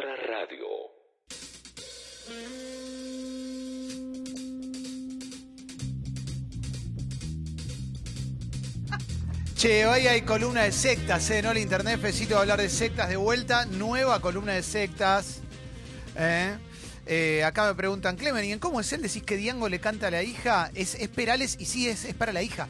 otra radio. Che, hoy hay columna de sectas, ¿eh? ¿No? El internet necesito hablar de sectas de vuelta. Nueva columna de sectas. ¿eh? Eh, acá me preguntan, Clemen, ¿y en cómo es él? Decís que Diango le canta a la hija. Es, es Perales y sí, es, es para la hija.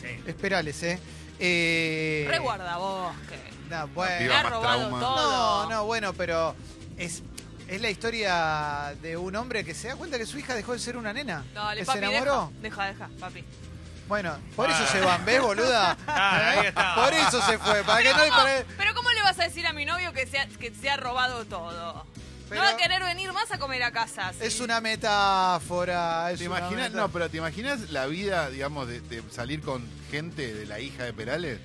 Sí. Es Perales, ¿eh? eh Re guardabosque. No, bueno. ha robado todo. No, no, bueno, pero es, es la historia de un hombre que se da cuenta que su hija dejó de ser una nena. Dale, que papi, se enamoró. deja. Deja, deja, papi. Bueno, por eso Ah. se van, ¿ves, boluda? Ah, ahí está. Por eso se fue, para que no... ¿Cómo? para- Pero ¿cómo le vas a decir a mi novio que se ha, que se ha robado todo? Pero- no va a querer venir más a comer a casa. ¿sí? Es una metáfora. Es ¿Te una imaginas? metáfora. No, pero ¿te imaginas la vida, digamos, de, de salir con gente de la hija de Perales?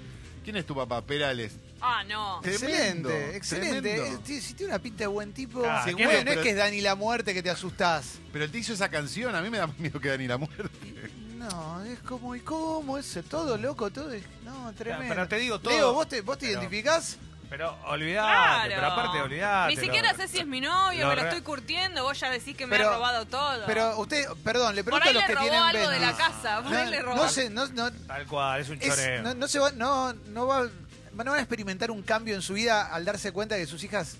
¿Quién es tu papá, Perales? Ah, no. Tremendo, Excelente, excelente. tremendo. Eh, Si tiene una pinta de buen tipo, Ah, sí, qué bueno, bien, no es pero- que es Dani la muerte que te asustás. Pero él te hizo esa canción, a mí me da más miedo que Dani la muerte. No, es como, ¿y cómo? Es todo loco, todo. es- No, tremendo. pero te digo todo, Leo, ¿vos te, vos te pero- identificás? Pero olvidate, Claro. pero aparte olvidate. Ni siquiera lo- sé si es mi novio, lo me lo re- estoy curtiendo, vos ya decís que me Pero- ha robado todo. Pero usted, perdón, le por pregunto ahí a los le que robó tienen algo de la casa, por ahí le No, robó. no sé, no, no, Tal cual, es un es- choreo. no, no se va, no, no va, no van a experimentar un cambio en su vida al darse cuenta de que sus hijas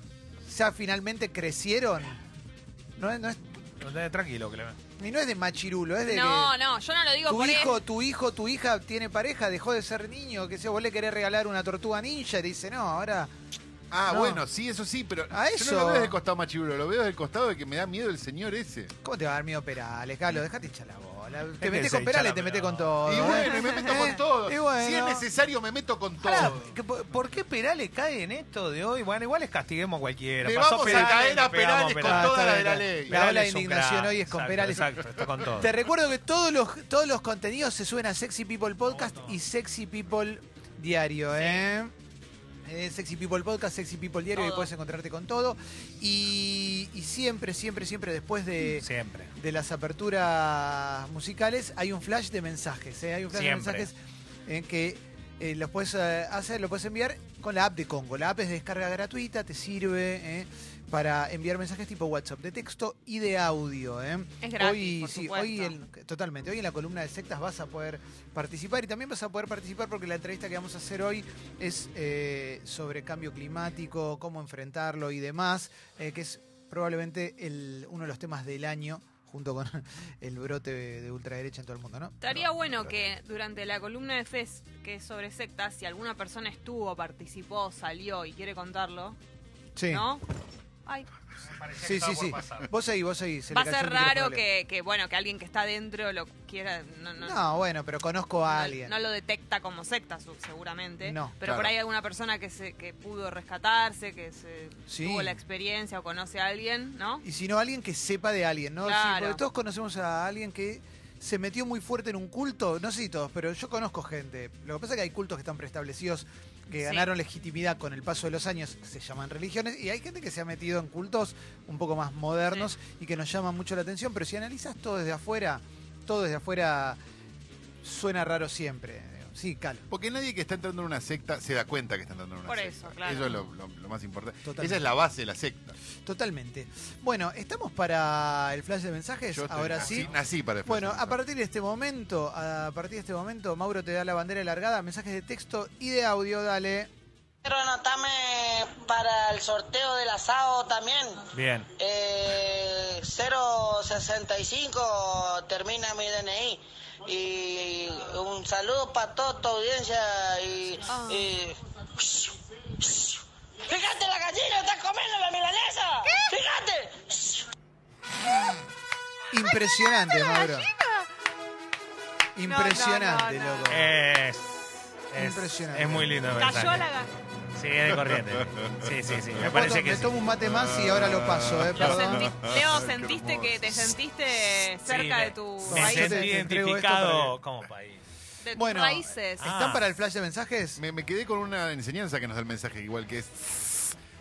ya finalmente crecieron. No es, no es, Eh, Tranquilo, Clemen. y no es de machirulo, es de No, que no, yo no lo digo tu por hijo, tu hijo, tu hija tiene pareja, dejó de ser niño, que sea, vos le querés regalar una tortuga ninja y te dice, no, ahora Ah, No. bueno, sí, eso sí, pero A yo eso. no lo veo desde el costado machirulo, lo veo desde el costado de que me da miedo el señor ese. ¿cómo te va a dar miedo Perales, Carlos? Dejate hinchar la bola. Te se con Perales, te la metés con todo. y bueno, y me meto con todo. Y bueno. Si es necesario, me meto con todo. Que por- ¿Por qué Perales cae en esto de hoy? Bueno, igual es castiguemos a cualquiera. Le Pasó vamos a caer a Perales con Perales. Ah, toda la de bien, la ley. La ola de indignación hoy es con Exacto, Perales. Exacto, está con todo. Te recuerdo que todos los, todos los contenidos se suben a Sexy People Podcast y Sexy People Diario, ¿eh? Eh, Sexy People Podcast, Sexy People Diario, y puedes encontrarte con todo. Y, y siempre, siempre, siempre después de, Siempre. de las aperturas musicales hay un flash de mensajes. ¿eh? Hay un flash Siempre. de mensajes en que eh, los puedes eh, hacer, lo puedes enviar con la app de Congo. La app es de descarga gratuita, te sirve ¿eh? Para enviar mensajes tipo WhatsApp, de texto y de audio. ¿eh? Es gratis, hoy, por sí, hoy en- totalmente. Hoy en la columna de sectas vas a poder participar y también vas a poder participar porque la entrevista que vamos a hacer hoy es eh, sobre cambio climático, cómo enfrentarlo y demás, eh, que es probablemente el, uno de los temas del año junto con el brote de, de ultraderecha en todo el mundo, ¿no? Estaría bueno que durante la columna de FES, que es sobre sectas, si alguna persona estuvo, participó, salió y quiere contarlo, Sí, ¿no? Ay, sí, sí, sí. Vos ahí, vos ahí. se va a ser raro que, que, bueno, que alguien que está dentro lo quiera... No, no, No, bueno, pero conozco a no- alguien. no lo detecta como secta, seguramente. No, pero por ahí alguna persona que se que pudo rescatarse, que se Sí. tuvo la experiencia o conoce a alguien, ¿no? Y si no, alguien que sepa de alguien, ¿no? Sí, Claro. porque todos conocemos a alguien que se metió muy fuerte en un culto. No sé si todos, pero yo conozco gente. Lo que pasa es que hay cultos que están preestablecidos, que Sí. ganaron legitimidad con el paso de los años, se llaman religiones, y hay gente que se ha metido en cultos un poco más modernos y que nos llaman mucho la atención. Pero si analizas todo desde afuera, todo desde afuera suena raro siempre. Sí, Cal. Porque nadie que está entrando en una secta se da cuenta que está entrando en una Por secta. eso, claro. Eso es lo, lo- lo más importante. Totalmente. Esa es la base de la secta. Totalmente. Bueno, ¿estamos para el flash de mensajes? Yo Ahora nací, sí. Nací para el Bueno, a partir de este momento, a partir de este momento, Mauro te da la bandera largada, mensajes de texto y de audio, dale. Quiero anotarme para el sorteo del asado también. Bien. Eh, 065 termina mi DNI. Y un saludo para toda tu audiencia. Y, Ah. y- Fíjate, la gallina está comiendo la milanesa. Fíjate. Impresionante, Mauro. Impresionante, no, no, no. loco. Es, es, Impresionante. es muy lindo Cayó la gallina. Sí, de corriente. Sí, sí, sí. Me parece que me sí. tomo un mate más y ahora lo paso, eh, Lo perdón. sentí- Leo, ¿sentiste que te sentiste cerca Sí, de tu Me raíz? te- sentí te entrego esto identificado para como país. De tus Bueno, raíces. Ah. ¿Están para el flash de mensajes? Me, me quedé con una enseñanza que nos da el mensaje, igual que es.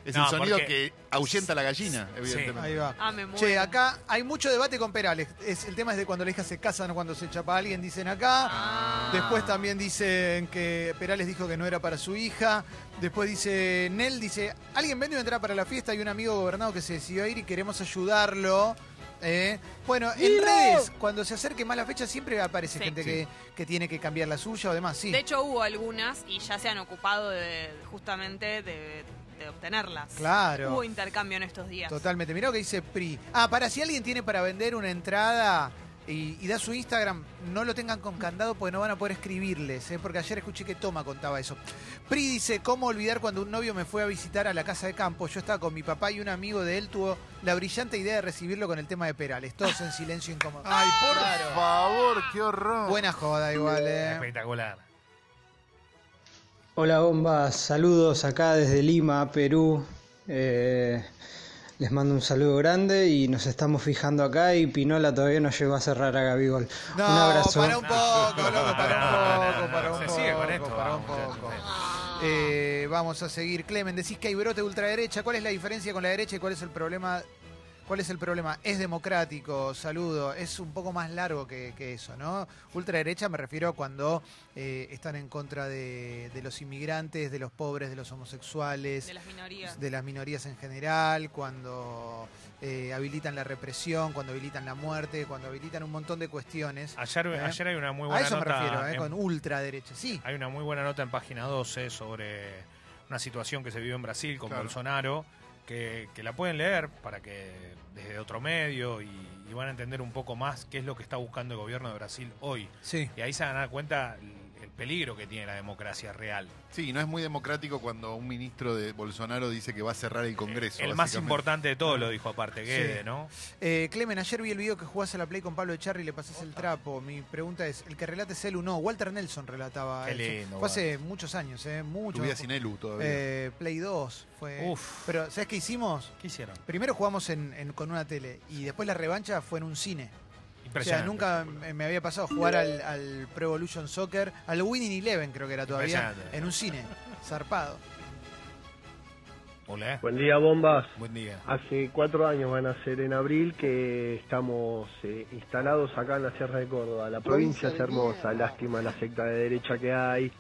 Es No, el sonido porque- que ahuyenta a la gallina, evidentemente. Ahí va. Ah, me muero. Che, acá hay mucho debate con Perales. Es, el tema es de cuando la hija se casa, no cuando se chapa a alguien, dicen acá. Ah. Después también dicen que Perales dijo que no era para su hija. Después dice, Nel dice, alguien vende una entrada para la fiesta y un amigo gobernado que se decidió a ir y queremos ayudarlo. Eh, bueno, en redes, cuando se acerque más la fecha, siempre aparece Sí. gente Sí. que, que tiene que cambiar la suya o demás. Sí, De hecho, hubo algunas y ya se han ocupado de justamente de, de obtenerlas. claro. Hubo intercambio en estos días. Totalmente. Mirá lo que dice Pri. Ah, para si alguien tiene para vender una entrada y, y da su Instagram, no lo tengan con candado porque no van a poder escribirles. ¿eh? Porque ayer escuché que Toma contaba eso. Pri dice, ¿cómo olvidar cuando un novio me fue a visitar a la casa de campo? Yo estaba con mi papá y un amigo de él tuvo la brillante idea de recibirlo con el tema de Perales. Todos en silencio incómodo. Ay, por favor, qué horror. Buena joda igual, ¿eh? Espectacular. Hola bombas, saludos acá desde Lima, Perú. Eh, les mando un saludo grande y nos estamos fijando acá y Pinola todavía no llegó a cerrar a Gabigol. No, un abrazo. para un poco, loco, para un poco, para un se poco. sigue con esto, para un vamos, poco. Eh, vamos a seguir. Clemen, decís que hay brote de ultraderecha. ¿Cuál es la diferencia con la derecha y cuál es el problema? ¿Cuál es el problema? Es democrático, saludo. Es un poco más largo que, que eso, ¿no? Ultraderecha me refiero a cuando eh, están en contra de, de los inmigrantes, de los pobres, de los homosexuales, De las minorías. de las minorías en general, cuando eh, habilitan la represión, cuando habilitan la muerte, cuando habilitan un montón de cuestiones. Ayer, ¿Eh? ayer hay una muy A buena eso me nota. refiero, ¿eh? en- con ultraderecha. Sí, Hay una muy buena nota en página 12 sobre una situación que se vivió en Brasil con Claro. Bolsonaro, que, que la pueden leer para que desde otro medio y, y van a entender un poco más qué es lo que está buscando el gobierno de Brasil hoy. sí. Y ahí se van a dar cuenta el, el peligro que tiene la democracia real. Sí, no es muy democrático cuando un ministro de Bolsonaro dice que va a cerrar el Congreso. el más importante de todo lo dijo aparte Guede, Sí. ¿no? Eh, Clemen, ayer vi el video que jugás a la Play con Pablo Echarri y le pasás el trapo. Mi pregunta es, ¿el que relate es o no? Walter Nelson relataba Qué lindo, Fue hace muchos años, ¿eh? Tu Muchos. vida sin Elu todavía. Eh, Play 2 fue... Uf. Pero, ¿sabes qué hicimos? ¿Qué hicieron? Primero jugamos en, en- con una tele y después la revancha fue en un cine. O sea, nunca me había pasado jugar al, al Pro Evolution Soccer, al Winning Eleven creo que era todavía, en un cine, zarpado. Hola. Buen día, bombas. Buen día. Hace cuatro años van a ser en abril que estamos eh, instalados acá en la Sierra de Córdoba. La provincia es hermosa, lástima la secta de derecha que hay.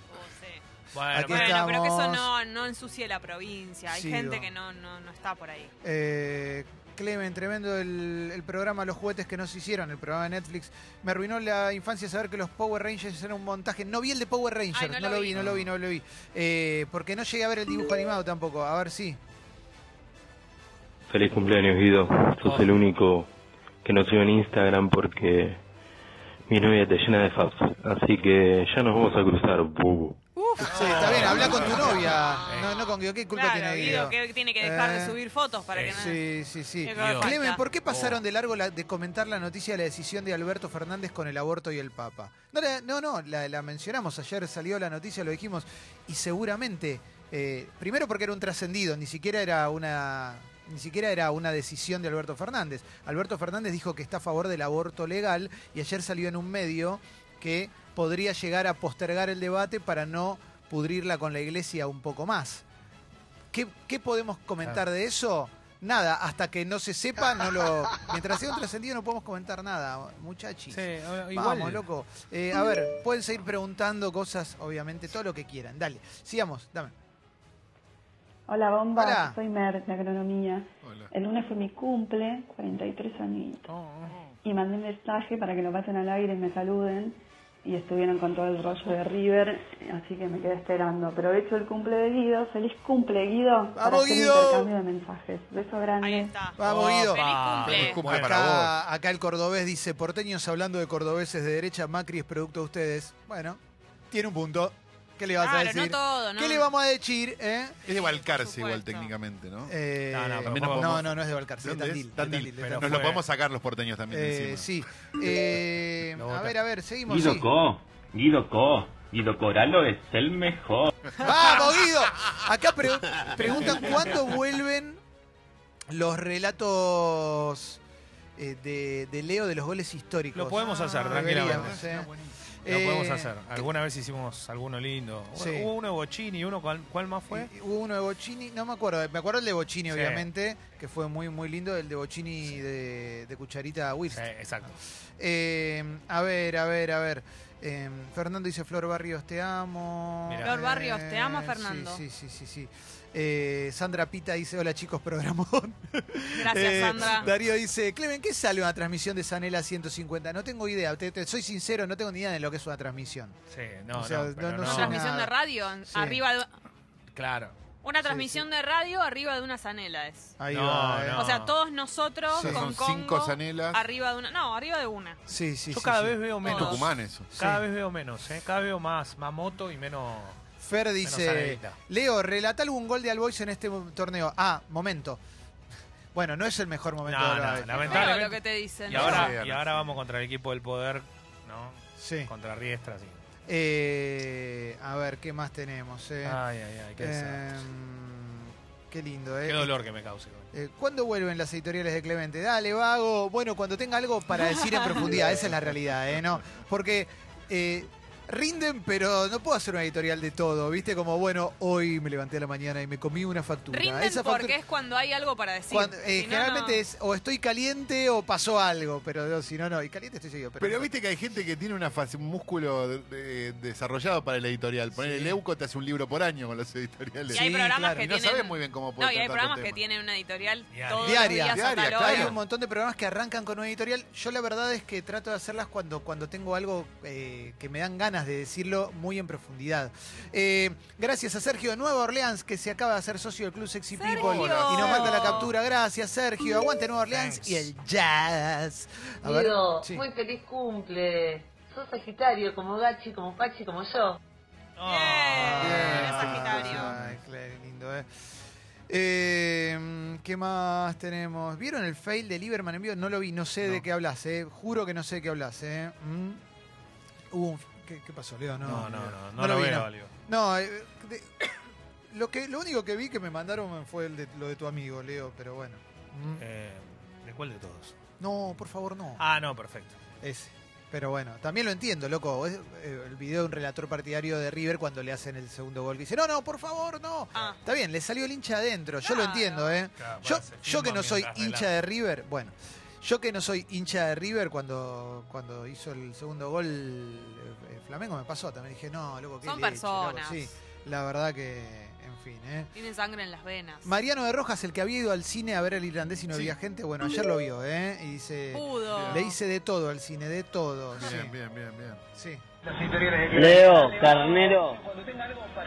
Bueno, Aquí pero- Bueno, pero que eso no, no ensucie la provincia. Hay Sí, gente no. que no, no, no está por ahí. Eh, Clemen, tremendo el, el programa Los juguetes que no se hicieron, el programa de Netflix. Me arruinó la infancia saber que los Power Rangers eran un montaje. No vi el de Power Rangers, Ay, no, no lo vi, vi. no lo vi, no lo vi. Eh, porque no llegué a ver el dibujo animado tampoco. A ver si. Feliz cumpleaños, Guido. Sos el único que no sigo en Instagram porque mi novia te llena de faps. Así que ya nos vamos a cruzar, bubu. Sí, está bien, habla con tu novia. No, no con Guido. ¿Qué culpa claro, tiene Guido, Guido? que tiene que dejar Eh, de subir fotos para que no... Sí, sí, sí. Clemen, ¿por qué Oh. pasaron de largo la- de comentar la noticia de la decisión de Alberto Fernández con el aborto y el Papa? No, la- no, no la, la mencionamos, ayer salió la noticia, lo dijimos, y seguramente, eh, primero porque era un trascendido, ni siquiera era una... Ni siquiera era una decisión de Alberto Fernández. Alberto Fernández dijo que está a favor del aborto legal y ayer salió en un medio que podría llegar a postergar el debate para no pudrirla con la iglesia un poco más. ¿Qué, qué podemos comentar de eso? Nada, hasta que no se sepa, no lo. Mientras sea un trascendido no podemos comentar nada, muchachos. Sí, igual. Vamos, loco. Eh, a ver, pueden seguir preguntando cosas, obviamente, todo lo que quieran. Dale, sigamos, dame. Hola bomba, Hola. soy Mer de Agronomía. Hola. El lunes fue mi cumple, 43 añitos. Oh, Y mandé un mensaje para que lo pasen al aire y me saluden. Y estuvieron con todo el rollo de River, así que me quedé esperando. Aprovecho el cumple de Guido. ¡Feliz cumple, Guido! para ¡Vamos, hacer un Guido! intercambio de mensajes. Beso grande. Ahí está. Vamos, Opa. Guido. Feliz cumple. Feliz cumple Bueno, para vos. Acá, acá el cordobés dice: Porteños hablando de cordobeses de derecha, Macri es producto de ustedes. Bueno, tiene un punto. ¿Qué le vas a decir? no todo, ¿no? ¿Qué le vamos a decir? Eh? Es de Balcarce igual técnicamente, ¿no? Eh, No, no, También nos no, podemos- no, no es de Valcarce, ¿De de dónde Tandil. es? de Tandil. Tandil, Pero Nos lo podemos sacar los porteños también Eh, encima. sí. Eh, a ver, a ver, seguimos. Guido sí. Co, Guido Co, Guido Coralo es el mejor. ¡Vamos, Guido! Acá pre- preguntan cuándo vuelven los relatos eh, de, de Leo de los goles históricos. Lo podemos hacer, Ah, tranquilamente. Eh. Lo Eh, podemos hacer. Alguna vez hicimos alguno lindo. Sí. Hubo uno de Bochini, uno, ¿cuál, cuál más fue? Y- Hubo uno de Bocini, no me acuerdo, me acuerdo el de Bocini, Sí. obviamente, que fue muy muy lindo, el de Bocini de, de Cucharita Wills. Sí, exacto. Eh, a ver, a ver, a ver. Eh, Fernando dice Flor Barrios, te amo. Mirá. Flor Barrios, te ama, sí, Fernando. Sí, sí, sí, sí. Eh, Sandra Pita dice, hola chicos, programón. Gracias, Eh, Sandra. Darío dice, Clemen, ¿qué sale una transmisión de Sanela 150? No tengo idea, te, te- soy sincero, no tengo ni idea de lo que es una transmisión. Sí, no, O sea, no, pero no- no no. sé Transmisión nada. de radio, Sí. arriba de... Claro. Una transmisión de radio arriba de una zanela es. Ahí No, va, eh. no. O sea, todos nosotros Sí. con Son cinco Congo zanelas. arriba de una... No, arriba de una. Sí, sí, Yo sí, cada sí. vez veo En menos. Tucumán eso. Cada Sí. vez veo menos, ¿eh? Cada vez veo más, más moto y menos. Fer dice. Leo, relata algún gol de Albois en este torneo. Ah, momento. Bueno, no es el mejor momento No, de la no, vez. Feo Lamentablemente. lo que te dicen. Y ¿no? ahora, Sí, y ahora vamos contra el equipo del poder, ¿no? Sí. Contra Riestra, sí. Eh, a ver, ¿qué más tenemos? eh? Ay, ay, ay, qué. Em, qué lindo, ¿eh? Qué dolor que me causa. Eh, ¿Cuándo vuelven las editoriales de Clemente? Dale, vago. Bueno, cuando tenga algo para decir en profundidad, esa es la realidad, ¿eh? ¿No? Porque eh, rinden, pero no puedo hacer una editorial de todo, ¿viste? Como, bueno, hoy me levanté a la mañana y me comí una factura. Rinden Esa porque factura- es cuando hay algo para decir. cuando- eh, Si generalmente no. es o estoy caliente o pasó algo, pero no, si no, no. Y caliente estoy seguido. Pero, Pero viste que hay gente que tiene una fase- un músculo de- de- desarrollado para el editorial. Poner Sí. el Euco te hace un libro por año con los editoriales. Y hay Sí, programas claro. que Y no tienen... sabes muy bien cómo puede No, y hay programas que tienen una editorial Diaria. todos Diaria. los días Diaria, claro. Hay un montón de programas que arrancan con una editorial. Yo la verdad es que trato de hacerlas cuando, cuando tengo algo eh, que me dan ganas de decirlo muy en profundidad. Eh, gracias a Sergio de Nueva Orleans, que se acaba de hacer socio del Club Sexy ¡Sergio! People. Y nos manda la captura. Gracias, Sergio. Aguante Nueva Orleans Thanks. y el jazz. A ver, Diego, sí. muy feliz cumple. Sos Sagitario, como Gachi, como Pachi, como yo. Bien, Bien, Sagitario. Ay, claro, qué lindo, eh. Eh, ¿Qué más tenemos? ¿Vieron el fail de Lieberman en vivo? No lo vi, no sé de qué hablas, eh. Juro que no sé de qué hablas, eh. Mm. Hubo un- ¿Qué, qué pasó, Leo? No, No, no, no, no, No lo veo, no. Leo. No, eh, de- lo, que, lo único que vi que me mandaron fue el de, lo de tu amigo, Leo, pero bueno. Mm. Eh, ¿De cuál de todos? No, por favor, no. Ah, no, perfecto. Ese. Pero bueno, también lo entiendo, loco. Es, eh, el video de un relator partidario de River cuando le hacen el segundo gol. Que dice, no, no, por favor, no. Ah. Está bien, le salió el hincha adentro. Yo lo Claro. entiendo, ¿eh? Claro, Yo, se yo que filma no soy mientras hincha relata. de River, bueno, yo que no soy hincha de River, cuando, cuando hizo el segundo gol eh, eh, Flamengo me pasó. También dije, no, loco, qué Son leche, personas. loco". Sí, la verdad que, en fin, ¿eh? Tienen sangre en las venas. Mariano de Rojas, el que había ido al cine a ver el irlandés y no Sí. había gente, bueno, ayer lo vio, ¿eh? Y dice, Pudo. le hice de todo al cine, de todo. Bien, sí. bien, bien, bien. Sí. Leo, Carnero,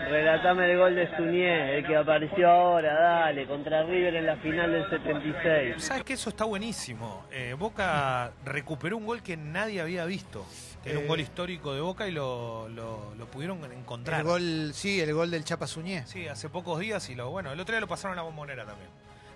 relatame el gol de Suñé, el que apareció ahora, dale, contra River en la final del 76. ¿Sabes que Eso está buenísimo. Eh, Boca recuperó un gol que nadie había visto. Que era un Eh, gol histórico de Boca y lo, lo- lo pudieron encontrar. El gol, sí, el gol del Chapa Suñé. Sí, hace pocos días y lo bueno, el otro día lo pasaron a la bombonera también.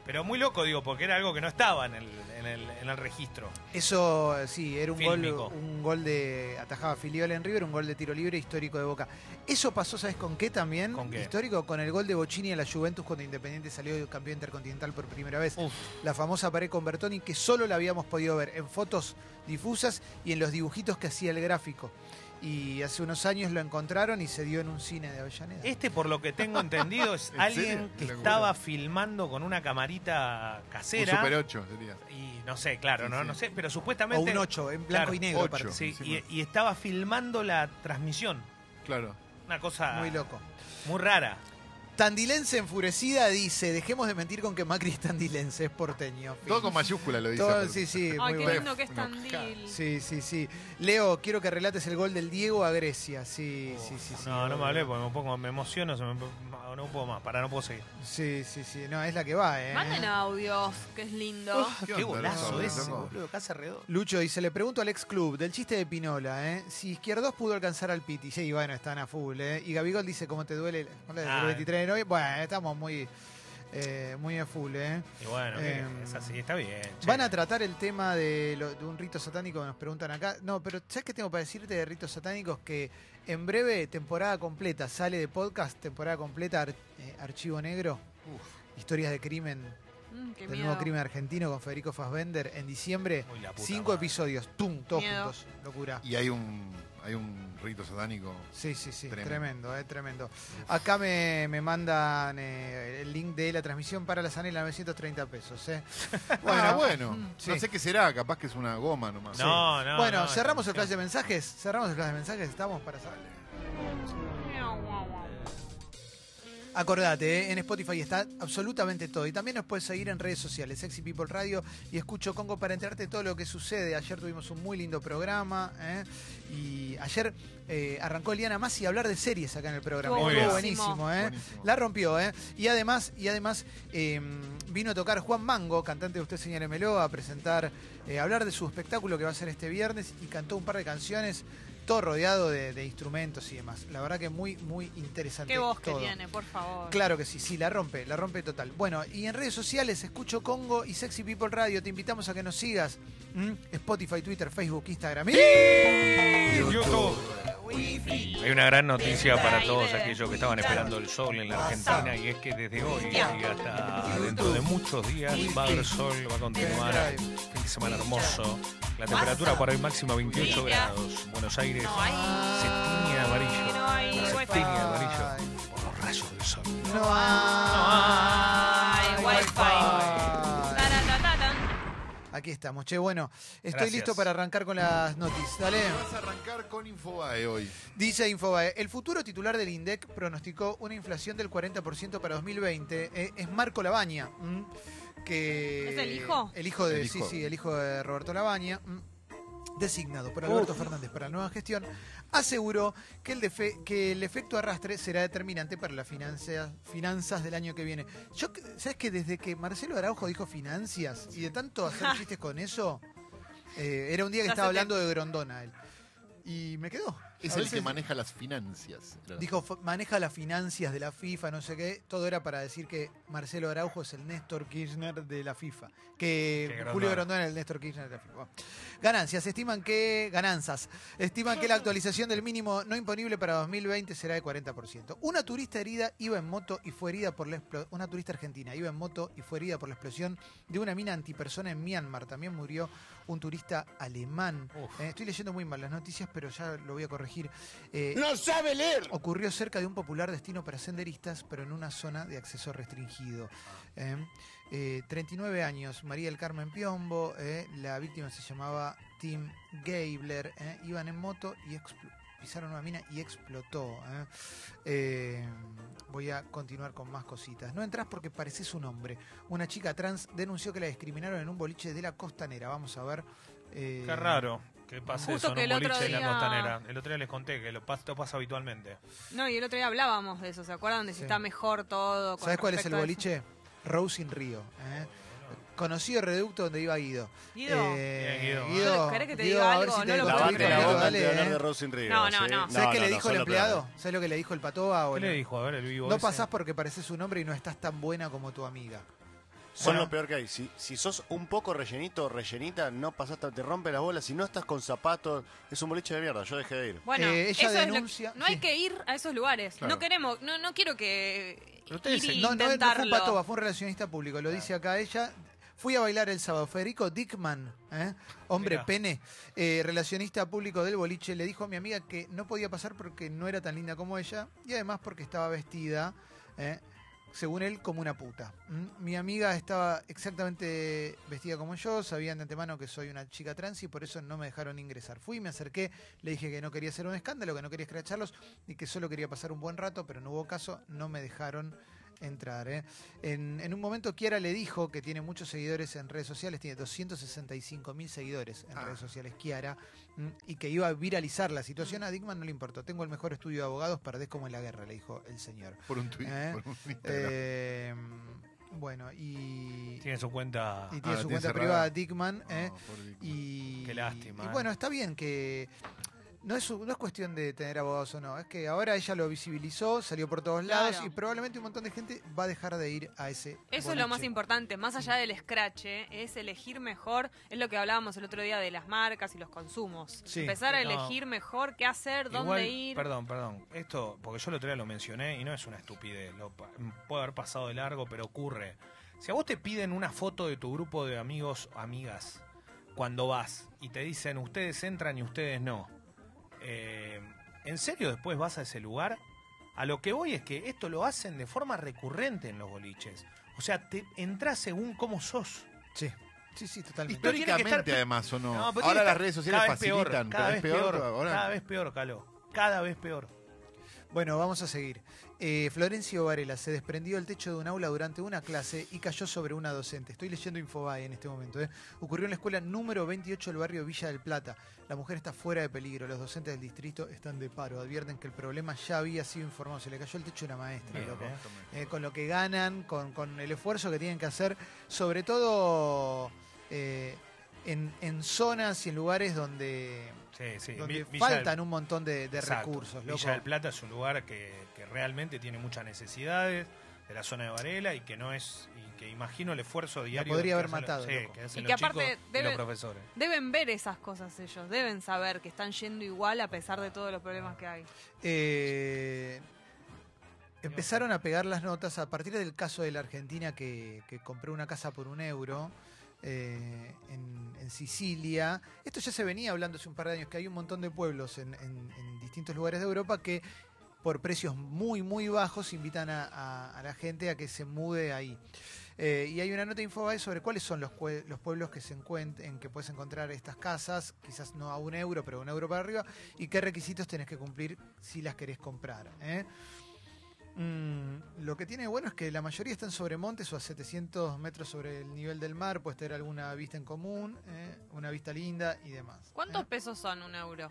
Pero muy loco, digo, porque era algo que no estaba en el, en el, en el registro. Eso, eh, sí, era un Fílmico. gol, un gol de atajaba Filiol en River, un gol de tiro libre histórico de Boca. Eso pasó, ¿sabes con qué también? ¿Con qué? Histórico, con el gol de Bocini a la Juventus cuando Independiente salió campeón intercontinental por primera vez. Uf, La famosa pared con Bertoni que solo la habíamos podido ver en fotos difusas y en los dibujitos que hacía el gráfico. Y hace unos años lo encontraron y se dio en un cine de Avellaneda. este, por lo que tengo entendido, es ¿En alguien serio? que estaba filmando con una camarita Un casera. Super 8 sería. Y no sé, claro, Sí, no, sí. no sé, pero o supuestamente. un 8, en blanco Claro, y negro. ocho. aparte. Sí, y, encima. y estaba filmando la transmisión. Claro. Una cosa Muy loco. muy rara. Tandilense enfurecida dice, dejemos de mentir con que Macri es tandilense, es porteño. Fin. Todo con mayúscula lo dice. Todo- sí, sí, Ay, muy qué bueno. lindo que es Tandil. Sí, sí, sí. Leo, quiero que relates el gol del Diego a Grecia. Sí, sí, sí. sí no, no me hablé porque me pongo, me emociono, se me- no puedo más, para no puedo seguir. Sí, sí, sí. No, es la que va, ¿eh? Manden audios, que es lindo. ¿Qué Qué, golazo ese, boludo, casi alrededor. Lucho dice, le pregunto al ex club del chiste de Pinola, ¿eh? Si Izquierdos pudo alcanzar al Piti. Sí, bueno, están a full, ¿eh? Y Gabigol dice, ¿cómo te duele el Ah, 23 noviembre? Bueno, estamos muy, eh, muy a full, ¿eh? Y bueno, Eh, es así, está bien. che. Van a tratar el tema de, lo- de un rito satánico que nos preguntan acá. No, pero ¿sabes qué tengo para decirte de ritos satánicos? Que en breve, temporada completa, sale de podcast, temporada completa, ar- eh, Archivo Negro, historias de crimen, Mm, del nuevo crimen argentino con Federico Fassbender en diciembre. Uy, Cinco madre. episodios, tum, todos Miedo. juntos. Locura. Y hay un hay un rito satánico. Sí, sí, sí, Tremendo. tremendo, eh, tremendo. Acá me, me mandan eh, el link de la transmisión para la Sanela, 930 pesos. Eh. Ah, bueno. sí. No sé qué será, capaz que es una goma nomás. No, no. bueno, no, cerramos el flash de mensajes. Cerramos el flash de mensajes. Estamos para saber. Acordate, eh, en Spotify está absolutamente todo. Y también nos puedes seguir en redes sociales, Sexy People Radio y Escucho Congo para enterarte de todo lo que sucede. Ayer tuvimos un muy lindo programa. eh, y ayer eh, arrancó Eliana Massi a hablar de series acá en el programa. Estuvo Estuvo buenísimo. buenísimo, eh. Buenísimo. La rompió, ¿eh? Y además, y además eh, vino a tocar Juan Mango, cantante de Usted Señálemelo, a presentar, a hablar de su espectáculo que va a ser este viernes y cantó un par de canciones, todo rodeado de, de instrumentos y demás. La verdad que muy, muy interesante. Qué voz que tiene, por favor. Claro que sí, sí, la rompe, la rompe total. Bueno, y en redes sociales, Escucho Congo y Sexy People Radio, te invitamos a que nos sigas. Spotify, Twitter, Facebook, Instagram. y- YouTube. Hay una gran noticia para todos aquellos que estaban esperando el sol en la Argentina y es que desde hoy y hasta dentro de muchos días va a haber sol, va a continuar fin de semana hermoso. La temperatura para hoy máxima 28 grados. Buenos Aires se tiñe amarillo. Se tiñe amarillo por los rayos del sol. Aquí estamos, che, bueno, estoy Gracias. listo para arrancar con las noticias. Dale. Vas a arrancar con Infobae hoy. Dice Infobae, el futuro titular del INDEC pronosticó una inflación del 40% para 2020. Eh, es Marco Labaña, ¿m? que ¿Es el hijo? El hijo de, El sí, hijo. sí, el hijo de Roberto Labaña. Designado por Alberto Fernández para la nueva gestión, aseguró que el, defe- que el efecto arrastre será determinante para las finanzas, finanzas del año que viene. Yo, ¿sabes que desde que Marcelo Araujo dijo finanzas y de tanto hacer chistes con eso, eh, era un día que estaba hablando de Grondona él. Y me quedó. Es A el veces- que maneja las finanzas. Dijo, "F- maneja las finanzas de la FIFA, no sé qué. Todo era para decir que Marcelo Araujo es el Néstor Kirchner de la FIFA. Que. Julio Grondona es el Néstor Kirchner de la FIFA. Bueno. Ganancias. Estiman que. Ganancias. Estiman que la actualización del mínimo no imponible para 2020 será de 40%. Una turista herida iba en moto y fue herida por la Una turista argentina iba en moto y fue herida por la explosión de una mina antipersona en Myanmar. También murió un turista alemán. Eh, estoy leyendo muy mal las noticias, pero ya lo voy a corregir. Eh, ¡No sabe leer! ocurrió cerca de un popular destino para senderistas, pero en una zona de acceso restringido. Eh, eh, 39 años, María del Carmen Piombo, eh, la víctima se llamaba Tim Gabler, eh, iban en moto y expl- pisaron una mina y explotó. eh. Eh, voy a continuar con más cositas. No entras porque pareces un hombre. Una chica trans denunció que la discriminaron en un boliche de la costanera. Vamos a ver. eh, Qué raro que pase Justo eso en un el otro boliche en la día- costanera. El otro día les conté que lo pasa, esto pasa habitualmente. No, y el otro día hablábamos de eso, ¿se acuerdan? De si Sí. está mejor todo. ¿Sabes cuál es el boliche? Rose in Río. ¿eh? Conocido reducto donde iba Guido. Guido. Eh, Bien, Guido. Guido, ¿Querés que te Guido, diga a ver algo? si te No lo puedo Lavate la dale, de ¿eh? No, no, ¿sí? no. ¿Sabes qué le no, dijo el solo empleado? ¿Sabes lo que le dijo el patoa? ¿Qué le dijo? A ver, el vivo No ese. pasás porque pareces un hombre y no estás tan buena como tu amiga. Son Bueno. lo peor que hay. Si, si sos un poco rellenito o rellenita, no pasaste, te rompe las bolas. Si no estás con zapatos, es un boliche de mierda. Yo dejé de ir. Bueno, Eh, ella eso es lo- denuncia- no hay sí. que ir a esos lugares. Claro. No queremos, no, no quiero que Pero ustedes ir se- y no, no, no fue un intentarlo. patoa, fue un relacionista público. Lo dice acá ella. Fui a bailar el sábado. Federico Dickman, ¿eh? hombre Mirá. pene, eh, relacionista público del boliche, le dijo a mi amiga que no podía pasar porque no era tan linda como ella y además porque estaba vestida, ¿eh? según él, como una puta. ¿m? Mi amiga estaba exactamente vestida como yo, sabían de antemano que soy una chica trans y por eso no me dejaron ingresar. Fui, me acerqué, le dije que no quería hacer un escándalo, que no quería escracharlos y que solo quería pasar un buen rato, pero no hubo caso, no me dejaron entrar. ¿eh? En, en un momento Kiara le dijo que tiene muchos seguidores en redes sociales, tiene 265 mil seguidores en Ah. redes sociales, Kiara, ¿m? y que iba a viralizar la situación. A Dickman no le importó. Tengo el mejor estudio de abogados, perdés como en la guerra, le dijo el señor. Por un tweet, ¿Eh? por un. Eh, bueno, y, Tiene su cuenta. y tiene Ah, su tiene cuenta cerrada. privada Dickman. ¿eh? pobre Dick. Y, Qué lástima, Y ¿eh? bueno, está bien que. No es, no es cuestión de tener abogados o no, es que ahora ella lo visibilizó, salió por todos Claro. lados y probablemente un montón de gente va a dejar de ir a ese. Eso es lo más importante, más allá del scratch, ¿eh? es elegir mejor, es lo que hablábamos el otro día de las marcas y los consumos. Sí. Empezar a No. elegir mejor qué hacer, dónde Igual, ir. Perdón, perdón. Esto, porque yo el otro día lo mencioné y no es una estupidez. Lo, puede haber pasado de largo, pero ocurre. Si a vos te piden una foto de tu grupo de amigos o amigas cuando vas y te dicen ustedes entran y ustedes no, Eh, ¿En serio después vas a ese lugar? A lo que voy es que esto lo hacen de forma recurrente en los boliches. O sea, te entras según cómo sos. Sí. Sí, sí, totalmente. Históricamente, estar- además, ¿o no? Ahora las redes sociales cada vez peor, facilitan. cada vez peor, ahora. cada vez peor, Caló. Cada vez peor. Bueno, vamos a seguir. Eh, Florencio Varela se desprendió del techo de un aula durante una clase y cayó sobre una docente. Estoy leyendo Infobae en este momento. ¿eh? Ocurrió en la escuela número 28 del barrio Villa del Plata. La mujer está fuera de peligro. Los docentes del distrito están de paro. Advierten que el problema ya había sido informado. Se le cayó el techo a una maestra, Bien, loco. ¿eh? Eh, con lo que ganan, con, con el esfuerzo que tienen que hacer, sobre todo en, en zonas y en lugares donde, Sí, sí. donde Vi- Villa del- faltan un montón de, recursos. loco. Villa del Plata es un lugar que, que realmente tiene muchas necesidades de la zona de Varela y que no es y que imagino el esfuerzo diario podría que haber los- matado, sí, que hacen Y los que aparte y los profesores. Deben ver esas cosas ellos, deben saber que están yendo igual a pesar de todos los problemas que hay. Eh, empezaron a pegar las notas a partir del caso de la Argentina que, que compró una casa por un euro eh, en, Sicilia. Esto ya se venía hablando hace un par de años, que hay un montón de pueblos en, en- en distintos lugares de Europa que por precios muy, muy bajos invitan a, la gente a que se mude ahí. Eh, y hay una nota de Infobae sobre cuáles son los, los pueblos que se en que puedes encontrar estas casas, quizás no a un euro, pero un euro para arriba, y qué requisitos tenés que cumplir si las querés comprar. ¿eh? Mm, lo que tiene bueno es que la mayoría están sobre montes o a 700 metros sobre el nivel del mar, puedes tener alguna vista en común, ¿eh? una vista linda y demás. ¿Cuántos pesos son un euro?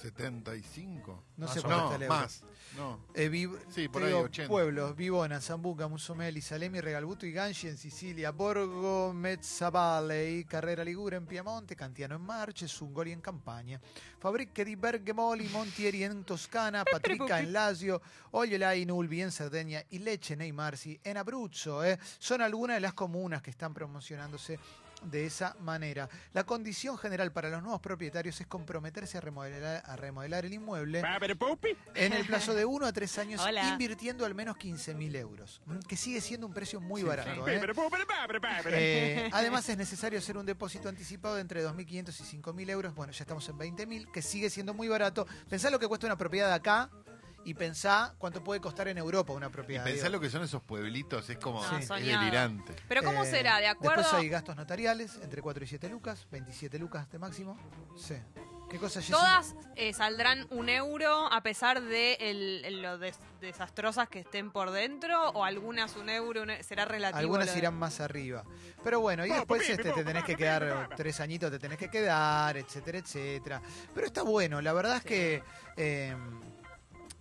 75. No Más sé o cuánto menos. está el euro. más. No. Eh, vi- Sí, por ahí, digo, 80. Pueblos, Vivona, Zambuca, Musumeli, Salemi, Regalbuto y Gangi en Sicilia, Borgo, Mezzavalle, Carrera Ligure en Piemonte, Cantiano en Marche, Sungoli en Campania, Fabriche di Bergemoli, Montieri en Toscana, Patrica en Lazio, Oglielai in Ulvi en Cerdeña y Leche nei Marsi en Abruzzo. eh. Son algunas de las comunas que están promocionándose de esa manera. La condición general para los nuevos propietarios es comprometerse a remodelar, a remodelar el inmueble en el plazo de uno a tres años, Hola. invirtiendo al menos 15 mil euros, mm, que sigue siendo un precio muy barato. sí. ¿eh? Eh, además es necesario hacer un depósito anticipado de entre 2.500 y 5.000 euros. Bueno, ya estamos en 20.000, que sigue siendo muy barato. Pensá lo que cuesta una propiedad acá y pensá cuánto puede costar en Europa una Y propiedad. pensá digo. lo que son esos pueblitos, es como No, es soñado. delirante. Pero ¿cómo Eh, será? ¿De acuerdo? Después hay gastos notariales, entre 4 y 7 lucas, 27 lucas de máximo. Sí. ¿Qué cosa? Todas eh, saldrán un euro a pesar de el- el- lo des- desastrosas que estén por dentro o algunas un euro un e- será relativo. Algunas de- irán más arriba. Pero bueno, y después este, te tenés que quedar, tres añitos te tenés que quedar, etcétera, etcétera. Pero está bueno, la verdad es que eh,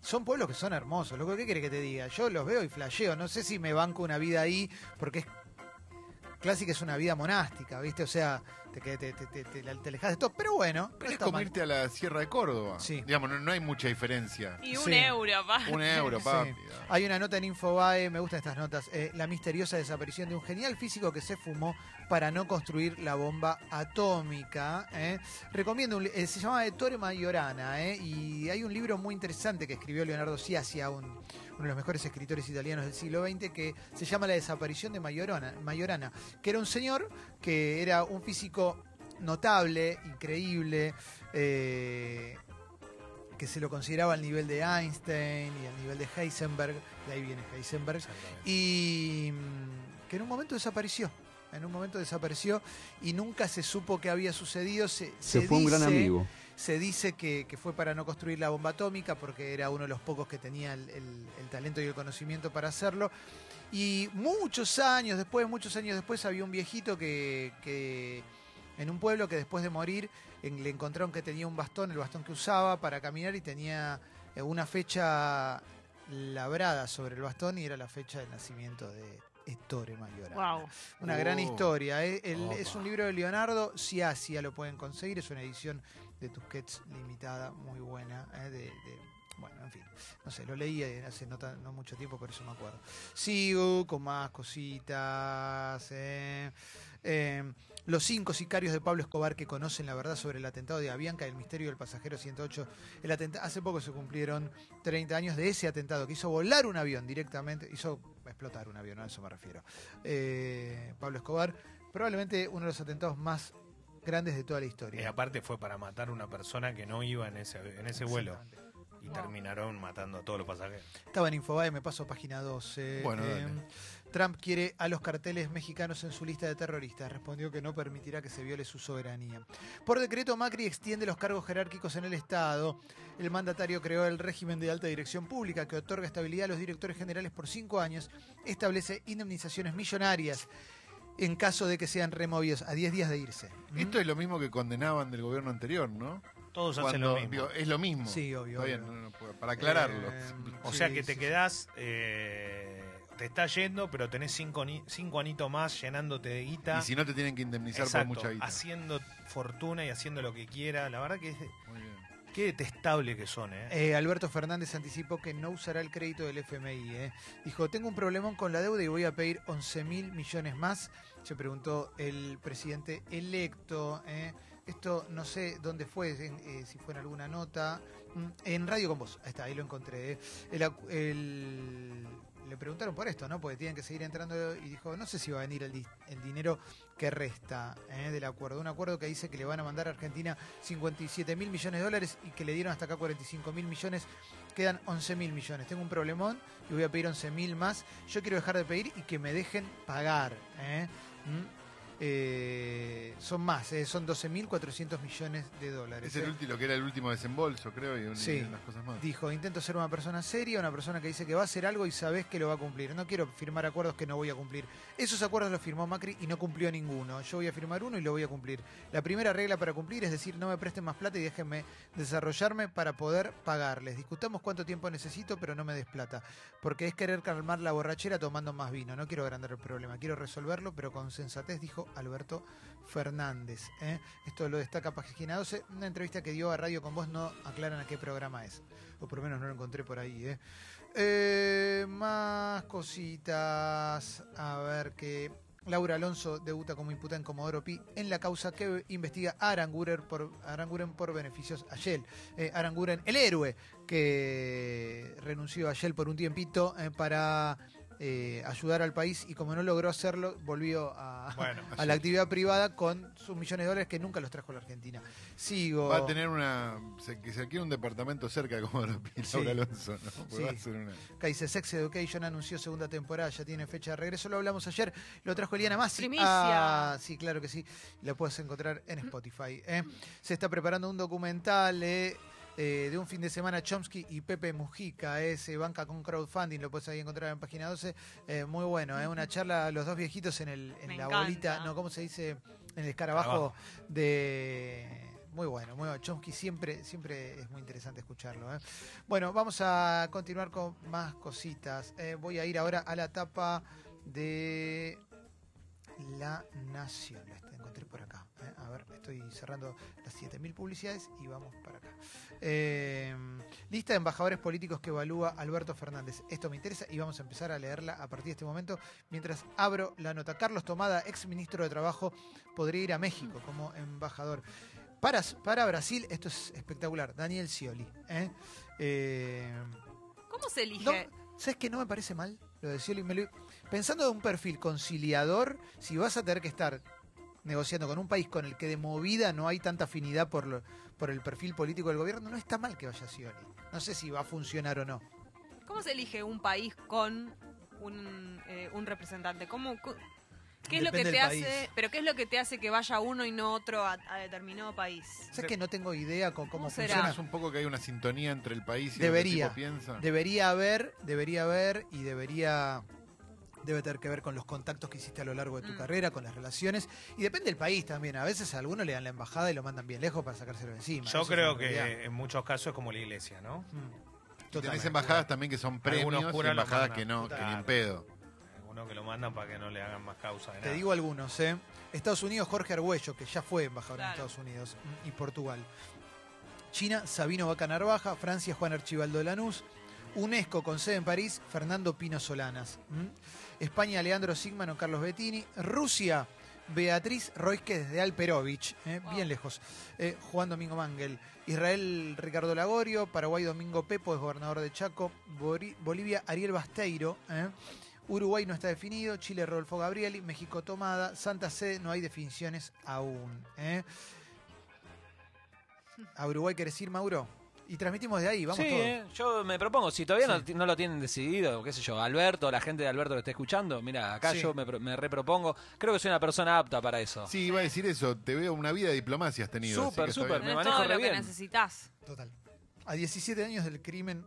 son pueblos que son hermosos. Lo que ¿qué quiere que te diga? Yo los veo y flasheo. No sé si me banco una vida ahí, porque es clásica es una vida monástica, ¿viste? O sea, te, que- te, te, te, te, te alejas de todo. Pero bueno, no Pero es está como mal. irte a la Sierra de Córdoba. Sí. Digamos, no, no hay mucha diferencia. Y un Sí. euro, pa. Un euro, papi. Sí. Hay una nota en Infobae, me gustan estas notas. eh, la misteriosa desaparición de un genial físico que se fumó para no construir la bomba atómica. eh. Recomiendo, un li- eh, se llama Ettore Majorana, eh, y hay un libro muy interesante que escribió Leonardo Sciascia, un- uno de los mejores escritores italianos del siglo XX, que se llama La desaparición de Majorana, Majorana que era un señor que era un físico notable, increíble, eh, que se lo consideraba al nivel de Einstein y al nivel de Heisenberg, de ahí viene Heisenberg, y mm, que en un momento desapareció. En un momento desapareció y nunca se supo qué había sucedido. Se, Se fue un gran amigo. Se dice que, que fue para no construir la bomba atómica porque era uno de los pocos que tenía el, el- el talento y el conocimiento para hacerlo. Y muchos años después, muchos años después, había un viejito que, que en un pueblo que después de morir en- le encontraron que tenía un bastón, el bastón que usaba para caminar y tenía eh, una fecha labrada sobre el bastón y era la fecha del nacimiento de Ettore Majorana. Wow. Una Oh. gran historia. ¿eh? El- es un libro de Leonardo Sciascia, lo pueden conseguir. Es una edición de Tusquets limitada, muy buena. ¿eh? De, de- bueno, en fin. No sé, lo leí hace no, tan- no mucho tiempo, por eso me acuerdo. Sigo con más cositas. ¿eh? Eh, los cinco sicarios de Pablo Escobar que conocen la verdad sobre el atentado de Avianca y el misterio del pasajero 108. El atenta- hace poco se cumplieron 30 años de ese atentado que hizo volar un avión directamente, hizo explotar un avión, a eso me refiero. Eh, Pablo Escobar, probablemente uno de los atentados más grandes de toda la Y historia. aparte fue para matar una persona que no iba en ese, en ese vuelo. Y terminaron matando a todos los pasajeros. Estaba en Infobae, me paso a página 12. Bueno, dale. Trump quiere a los carteles mexicanos en su lista de terroristas. Respondió que no permitirá que se viole su soberanía. Por decreto, Macri extiende los cargos jerárquicos en el Estado. El mandatario creó el régimen de alta dirección pública que otorga estabilidad a los directores generales por cinco años. Establece indemnizaciones millonarias en caso de que sean removidos a 10 días de irse. Esto es lo mismo que condenaban del gobierno anterior, ¿no? Todos hacen lo mismo. digo, es lo mismo. Sí, obvio, Está bien, obvio. no, no, para aclararlo. Eh, O sí, sea que te sí, quedás, eh, te está yendo, pero tenés cinco, cinco anitos más llenándote de guita. y si no te tienen que indemnizar Exacto, por mucha guita. haciendo fortuna y haciendo lo que quiera. La verdad que es... Qué detestable que son, ¿eh? Eh, Alberto Fernández anticipó que no usará el crédito del FMI. eh. Dijo, tengo un problemón con la deuda y voy a pedir 11 mil millones más. Se preguntó el presidente electo. eh. Esto no sé dónde fue, en- eh, si fue en alguna nota. Mm, En Radio con Vos, ahí está, ahí lo encontré. eh. El el- le preguntaron por esto, ¿no? Porque tienen que seguir entrando y dijo, no sé si va a venir el, di- el dinero que resta eh, del acuerdo. Un acuerdo que dice que le van a mandar a Argentina 57 mil millones de dólares y que le dieron hasta acá 45 mil millones. Quedan 11 mil millones. Tengo un problemón y voy a pedir 11 mil más. Yo quiero dejar de pedir y que me dejen pagar. ¿eh? ¿Mm? Eh, son más, eh, son 12.400 millones de dólares. Es el eh. último, que era el último desembolso, creo, y, un- y Sí. unas cosas más. Dijo, intento ser una persona seria, una persona que dice que va a hacer algo y sabes que lo va a cumplir. No quiero firmar acuerdos que no voy a cumplir. Esos acuerdos los firmó Macri y no cumplió ninguno. Yo voy a firmar uno y lo voy a cumplir. La primera regla para cumplir es decir, no me presten más plata y déjenme desarrollarme para poder pagarles. Discutamos cuánto tiempo necesito, pero no me des plata. Porque es querer calmar la borrachera tomando más vino. No quiero agrandar el problema, quiero resolverlo, pero con sensatez, dijo Alberto Fernández. ¿eh? Esto lo destaca Página 12. Una entrevista que dio a Radio con Vos no aclaran a qué programa es. O por lo menos no lo encontré por ahí. ¿eh? Eh, más cositas. A ver que Laura Alonso debuta como imputada en Comodoro Pi en la causa que investiga a Aranguren por, Aranguren por beneficios a Shell. Aranguren, el héroe que renunció a Shell por un tiempito para eh, ayudar al país y como no logró hacerlo, volvió a, Bueno, a la actividad privada con sus millones de dólares que nunca los trajo a la Argentina. Sigo. Va a tener una. Se, que se adquiere un departamento cerca de como lo pide Sí. Alonso, ¿no? Sí. va a ser una. Acá dice Sex Education anunció segunda temporada, ya tiene fecha de regreso, lo hablamos ayer, lo trajo Eliana Massi. Primicia. Ah, sí, claro que sí, la puedes encontrar en Spotify. ¿eh? Se está preparando un documental eh, eh, de un fin de semana Chomsky y Pepe Mujica, eh, se banca con crowdfunding, lo puedes ahí encontrar en página 12, eh, muy bueno, ¿eh? una charla, los dos viejitos en, el, en Me la encanta. bolita, no, ¿cómo se dice? En el escarabajo de... Muy bueno, muy bueno. Chomsky siempre, siempre es muy interesante escucharlo. ¿eh? Bueno, vamos a continuar con más cositas. Eh, voy a ir ahora a la tapa de La Nación. Estoy cerrando las 7.000 publicidades y vamos para acá. Eh, lista de embajadores políticos que evalúa Alberto Fernández. Esto me interesa y vamos a empezar a leerla a partir de este momento mientras abro la nota. Carlos Tomada, ex ministro de Trabajo, podría ir a México como embajador. Para, para Brasil, esto es espectacular. Daniel Scioli. ¿eh? Eh, ¿Cómo se elige? no, ¿Sabes que no me parece mal lo de Scioli? Me lo- Pensando de un perfil conciliador, si vas a tener que estar negociando con un país con el que de movida no hay tanta afinidad por, lo- por el perfil político del gobierno, no está mal que vaya Scioli. No sé si va a funcionar o no. ¿Cómo se elige un país con un, eh, un representante? ¿Cómo, cu- ¿Qué es lo que te hace, país. pero qué es lo que te hace que vaya uno y no otro a, a determinado país? ¿Sabes que no tengo idea con cómo, ¿Cómo será? funciona? Es un poco que hay una sintonía entre el país y Debería. lo que el tipo piensa. Debería haber, debería haber y debería debe tener que ver con los contactos que hiciste a lo largo de tu Mm. carrera, con las relaciones y depende del país también. A veces a algunos le dan la embajada y lo mandan bien lejos para sacárselo de encima. Yo Eso creo realidad. que en muchos casos es como la iglesia, ¿no? Mm. Tenés embajadas también que son premios Algunos y embajadas que no, que ni en Claro. pedo. Algunos que lo mandan para que no le hagan más causa de Te nada. digo algunos, ¿eh? Estados Unidos, Jorge Argüello, que ya fue embajador en. Estados Unidos, mm, y Portugal. China, Sabino Vaca Narvaja, Francia, Juan Archibaldo Lanús, UNESCO con sede en París, Fernando Pino Solanas. España, Leandro Sigman o Carlos Bettini. Rusia, Beatriz Roizque desde Alperovich, ¿eh? bien lejos. Eh, Juan Domingo Mangel. Israel, Ricardo Lagorio. Paraguay, Domingo Pepo, es gobernador de Chaco. Bori- Bolivia, Ariel Basteiro. ¿eh? Uruguay no está definido, Chile Rodolfo Gabrieli, México Tomada, Santa Sede no hay definiciones aún. ¿A Uruguay querés ir, Mauro? Y transmitimos de ahí, vamos sí, todos. eh, yo me propongo, si todavía no Sí. ti- no, lo tienen decidido, qué sé yo, Alberto, la gente de Alberto que está escuchando, mira, acá Sí. yo me, pro- me repropongo, creo que soy una persona apta para eso. Sí, iba a decir eso. Te veo una vida de diplomacia has tenido. Súper, que súper, me manejo todo re lo que bien. necesitas. Total. A 17 años del crimen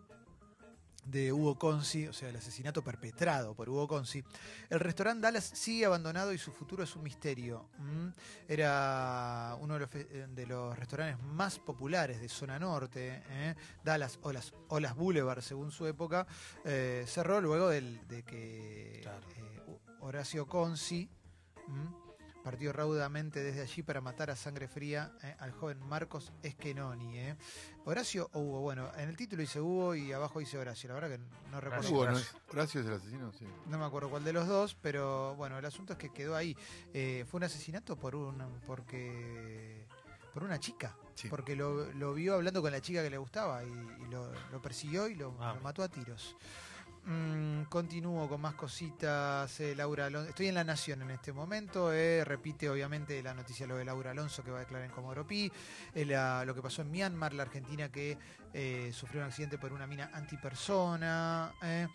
de Hugo Conci, o sea, el asesinato perpetrado por Hugo Conci, el restaurante Dallas sigue abandonado y su futuro es un misterio. Era uno de los, eh, de los restaurantes más populares de zona norte, ¿eh? Dallas o las, o las Boulevard, según su época, eh, cerró luego del- de que eh, Horacio Conci. Partió raudamente desde allí para matar a sangre fría eh, al joven Marcos Esquenoni. eh. Horacio o Hugo, bueno, en el título dice Hugo y abajo dice Horacio, la verdad que no recuerdo. Hugo. ¿no es- Horacio es el asesino, sí. No me acuerdo cuál de los dos, pero bueno, el asunto es que quedó ahí. Eh, fue un asesinato por un porque por una chica, porque lo, lo vio hablando con la chica que le gustaba y, y lo, lo persiguió y lo, Ah. lo mató a tiros. Mm, continúo con más cositas. eh, Laura Alonso. Estoy en La Nación en este momento. eh, repite, obviamente, la noticia lo de Laura Alonso que va a declarar en Comodoro Pi. eh, la- lo que pasó en Myanmar, la Argentina que eh, sufrió un accidente por una mina antipersona. eh.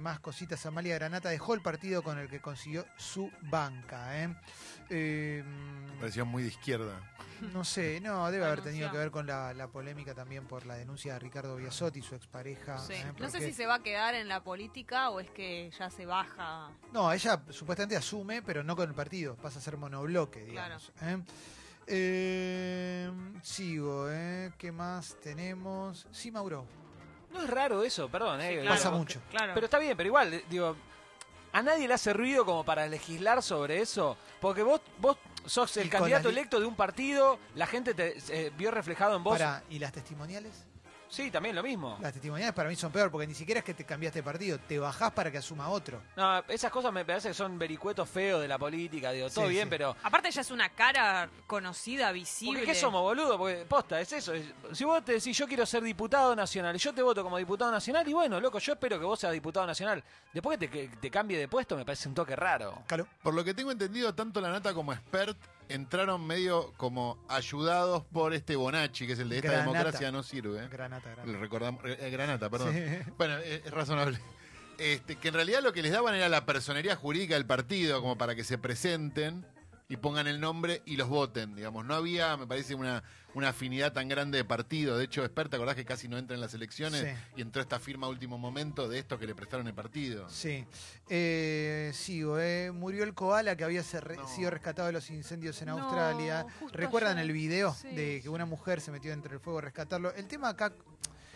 Más cositas. Amalia Granata dejó el partido con el que consiguió su banca. Parecía muy de izquierda. No sé, no, debe haber tenido que ver con la, la polémica también por la denuncia de Ricardo Biasotti, su expareja. Sí. eh, No sé porque- si se va a quedar en la política o es que ya se baja. No, ella supuestamente asume, pero no con el partido, pasa a ser monobloque, digamos. ¿eh? Eh, sigo, ¿eh? ¿Qué más tenemos? Sí, Mauro. No es raro eso, perdón. eh, claro. Pasa mucho. Claro. Pero está bien, pero igual, eh, digo, a nadie le hace ruido como para legislar sobre eso, porque vos vos sos el Y candidato electo de un partido, la gente te eh, vio reflejado en vos. Pará, ¿y las testimoniales? Sí, también lo mismo. Las testimoniales para mí son peor, porque ni siquiera es que te cambiaste de partido, te bajás para que asuma otro. No, esas cosas me parece que son vericuetos feos de la política, digo, todo Sí, bien, sí. pero Aparte ya es una cara conocida, visible. ¿Por qué somos boludo? Porque posta, es eso. es- si vos te decís yo quiero ser diputado nacional y yo te voto como diputado nacional, y bueno, loco, yo espero que vos seas diputado nacional. Después que te, que te cambie de puesto me parece un toque raro. Por lo que tengo entendido, tanto la nata como expert entraron medio como ayudados por este Bonacci, que es el de esta Granata. democracia no sirve. ¿eh? Granata, granata. Recordamos, eh, Granata, perdón. Sí. Bueno, eh, es razonable. Este, que en realidad lo que les daban era la personería jurídica del partido, como para que se presenten y pongan el nombre y los voten, digamos. No había, me parece, una, una afinidad tan grande de partido. De hecho, Expert, ¿te acordás que casi no entra en las elecciones? Sí. Y entró esta firma a último momento de estos que le prestaron el partido. Sí. Eh, sigo, ¿eh? Murió el koala que había sido rescatado de los incendios en No, Australia. ¿Recuerdan el video Sí. de que una mujer se metió entre el fuego a rescatarlo? El tema acá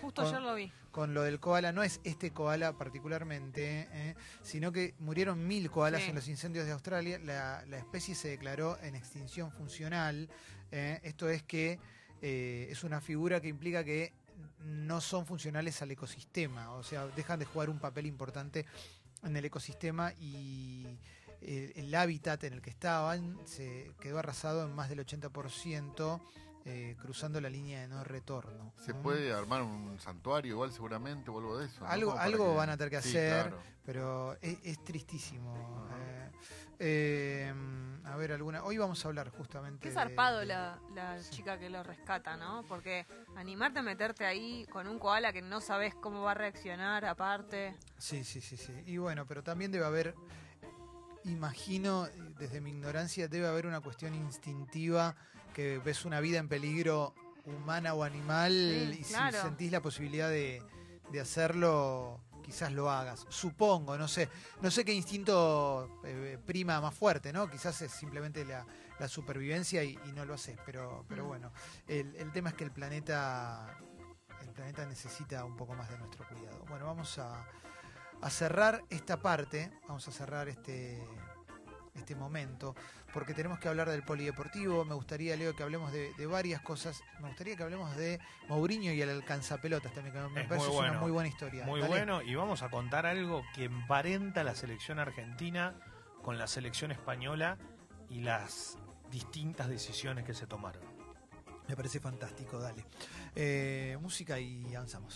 Justo con- ayer lo vi. con lo del koala no es este koala particularmente, ¿eh? sino que murieron mil koalas Sí. en los incendios de Australia. La, la especie se declaró en extinción funcional. ¿eh? Esto es que eh, es una figura que implica que no son funcionales al ecosistema, o sea, dejan de jugar un papel importante en el ecosistema y el, el hábitat en el que estaban se quedó arrasado en más del 80%, eh, cruzando la línea de no retorno. Se ¿no? puede armar un santuario igual seguramente o algo de eso. ¿no? Algo, para algo que- van a tener que Sí, hacer, claro. pero es, es tristísimo. eh. Eh, a ver, alguna. Hoy vamos a hablar justamente. Qué zarpado de- la, la chica que lo rescata, ¿no? Porque animarte a meterte ahí con un koala que no sabes cómo va a reaccionar, aparte. Sí, sí, sí, sí. Y bueno, pero también debe haber, imagino, desde mi ignorancia, debe haber una cuestión instintiva que ves una vida en peligro humana o animal Sí, y claro. si sentís la posibilidad de, de hacerlo, quizás lo hagas. Supongo, no sé. No sé qué instinto eh, prima más fuerte, ¿no? Quizás es simplemente la, la supervivencia y, y no lo haces. Pero, pero Mm. bueno, el, el tema es que el planeta, el planeta necesita un poco más de nuestro cuidado. Bueno, vamos a, a cerrar esta parte, vamos a cerrar este, este momento, porque tenemos que hablar del polideportivo. Me gustaría, Leo, que hablemos de, de varias cosas. Me gustaría que hablemos de Mourinho y el alcanzapelotas también, que me Es parece muy una muy buena historia. Muy Dale. bueno, y vamos a contar algo que emparenta la selección argentina con la selección española y las distintas decisiones que se tomaron. Me parece fantástico, dale. Eh, música y avanzamos.